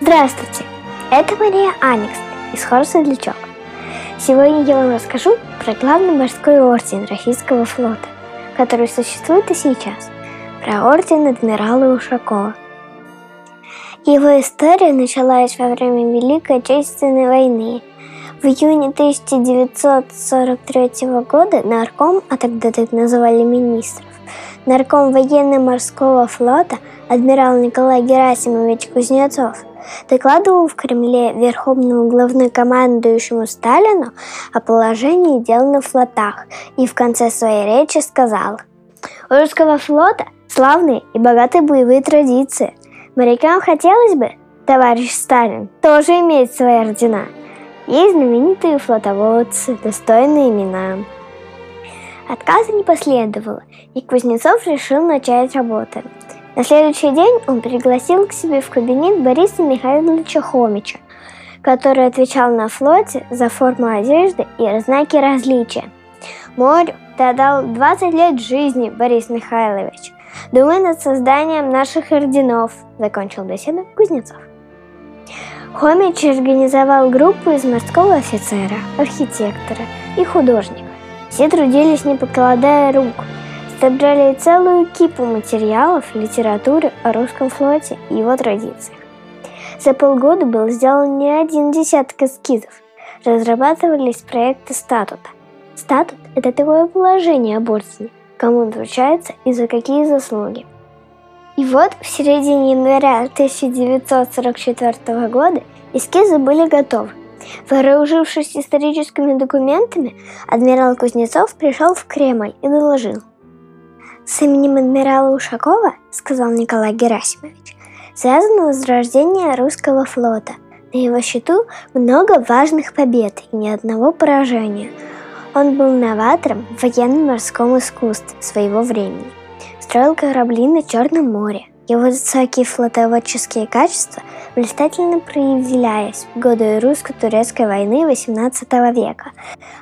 Здравствуйте! Это Мария Аникс из хора «Светлячок». Сегодня я вам расскажу про главный морской орден Российского флота, который существует и сейчас, про орден адмирала Ушакова. Его история началась во время Великой Отечественной войны. В июне 1943 года нарком, а тогда так называли министров, нарком военно-морского флота адмирал Николай Герасимович Кузнецов докладывал в Кремле верховному главнокомандующему Сталину о положении дел на флотах и в конце своей речи сказал «У русского флота славные и богатые боевые традиции. Морякам хотелось бы, товарищ Сталин, тоже иметь свои ордена. Есть знаменитые флотоводцы, достойные имена». Отказа не последовало, и Кузнецов решил начать работу. На следующий день он пригласил к себе в кабинет Бориса Михайловича Хомича, который отвечал на флоте за форму одежды и знаки различия. «Морю ты отдал 20 лет жизни, Борис Михайлович. Думай над созданием наших орденов», – закончил беседу Кузнецов. Хомич организовал группу из морского офицера, архитектора и художника. Все трудились, не покладая рук. Собрали целую кипу материалов литературы о русском флоте и его традициях. За полгода был сделан не один десяток эскизов. Разрабатывались проекты статута. Статут – это такое положение об ордене, кому он вручается и за какие заслуги. И вот в середине января 1944 года эскизы были готовы. Вооружившись историческими документами, адмирал Кузнецов пришел в Кремль и доложил. «С именем адмирала Ушакова, — сказал Николай Герасимович, — связано возрождение русского флота. На его счету много важных побед и ни одного поражения. Он был новатором в военно-морском искусстве своего времени. Строил корабли на Черном море, его высокие флотоводческие качества блистательно проявлялись в годы русско-турецкой войны XVIII века.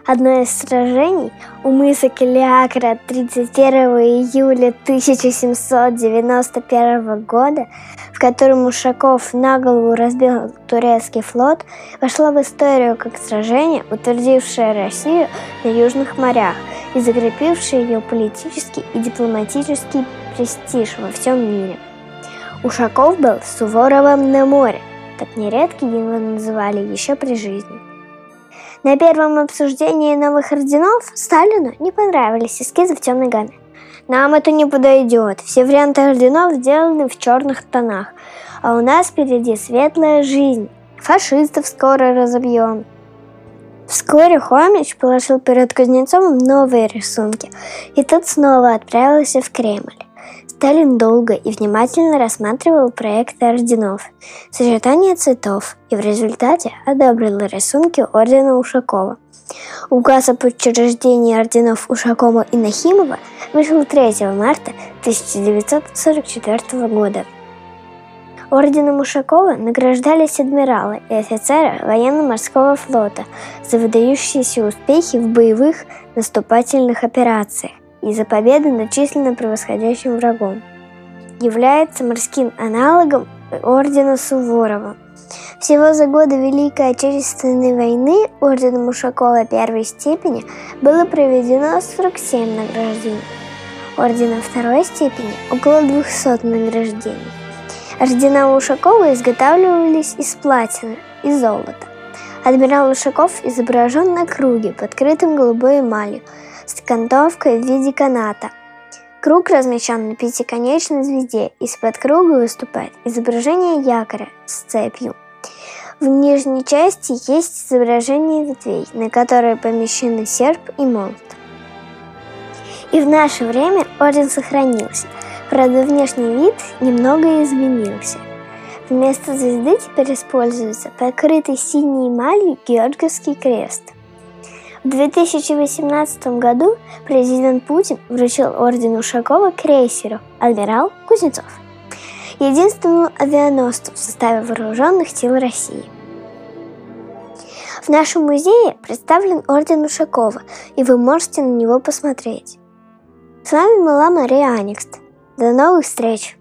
Одно из сражений у мыса Калиакра 31 июля 1791 года, в котором Ушаков на голову разбил турецкий флот, вошло в историю как сражение, утвердившее Россию на южных морях и закрепившее ее политический и дипломатический престиж во всем мире. Ушаков был Суворовым на море, так нередко его называли еще при жизни. На первом обсуждении новых орденов Сталину не понравились эскизы в темной гамме. Нам это не подойдет. Все варианты орденов сделаны в черных тонах. А у нас впереди светлая жизнь. Фашистов скоро разобьем. Вскоре Хомич положил перед Кузнецовым новые рисунки, и тот снова отправился в Кремль. Сталин долго и внимательно рассматривал проекты орденов, сочетание цветов и в результате одобрил рисунки ордена Ушакова. Указ об учреждении орденов Ушакова и Нахимова вышел 3 марта 1944 года. Орденом Ушакова награждались адмиралы и офицеры военно-морского флота за выдающиеся успехи в боевых наступательных операциях и за победы над численно превосходящим врагом. Является морским аналогом ордена Суворова. Всего за годы Великой Отечественной войны орденом Ушакова первой степени было проведено 47 награждений. Ордена второй степени – около 200 награждений. Ордена Ушакова изготавливались из платины и золота. Адмирал Ушаков изображен на круге, подкрытым голубой эмалью, с окантовкой в виде каната. Круг размещен на пятиконечной звезде, из-под круга выступает изображение якоря с цепью. В нижней части есть изображение ветвей, на которые помещены серп и молот. И в наше время орден сохранился, правда внешний вид немного изменился. Вместо звезды теперь используется покрытый синей эмалью Георгиевский крест – в 2018 году президент Путин вручил орден Ушакова крейсеру «Адмирал Кузнецов», единственному авианосцу в составе вооруженных сил России. В нашем музее представлен орден Ушакова, и вы можете на него посмотреть. С вами была Мария Аникст. До новых встреч!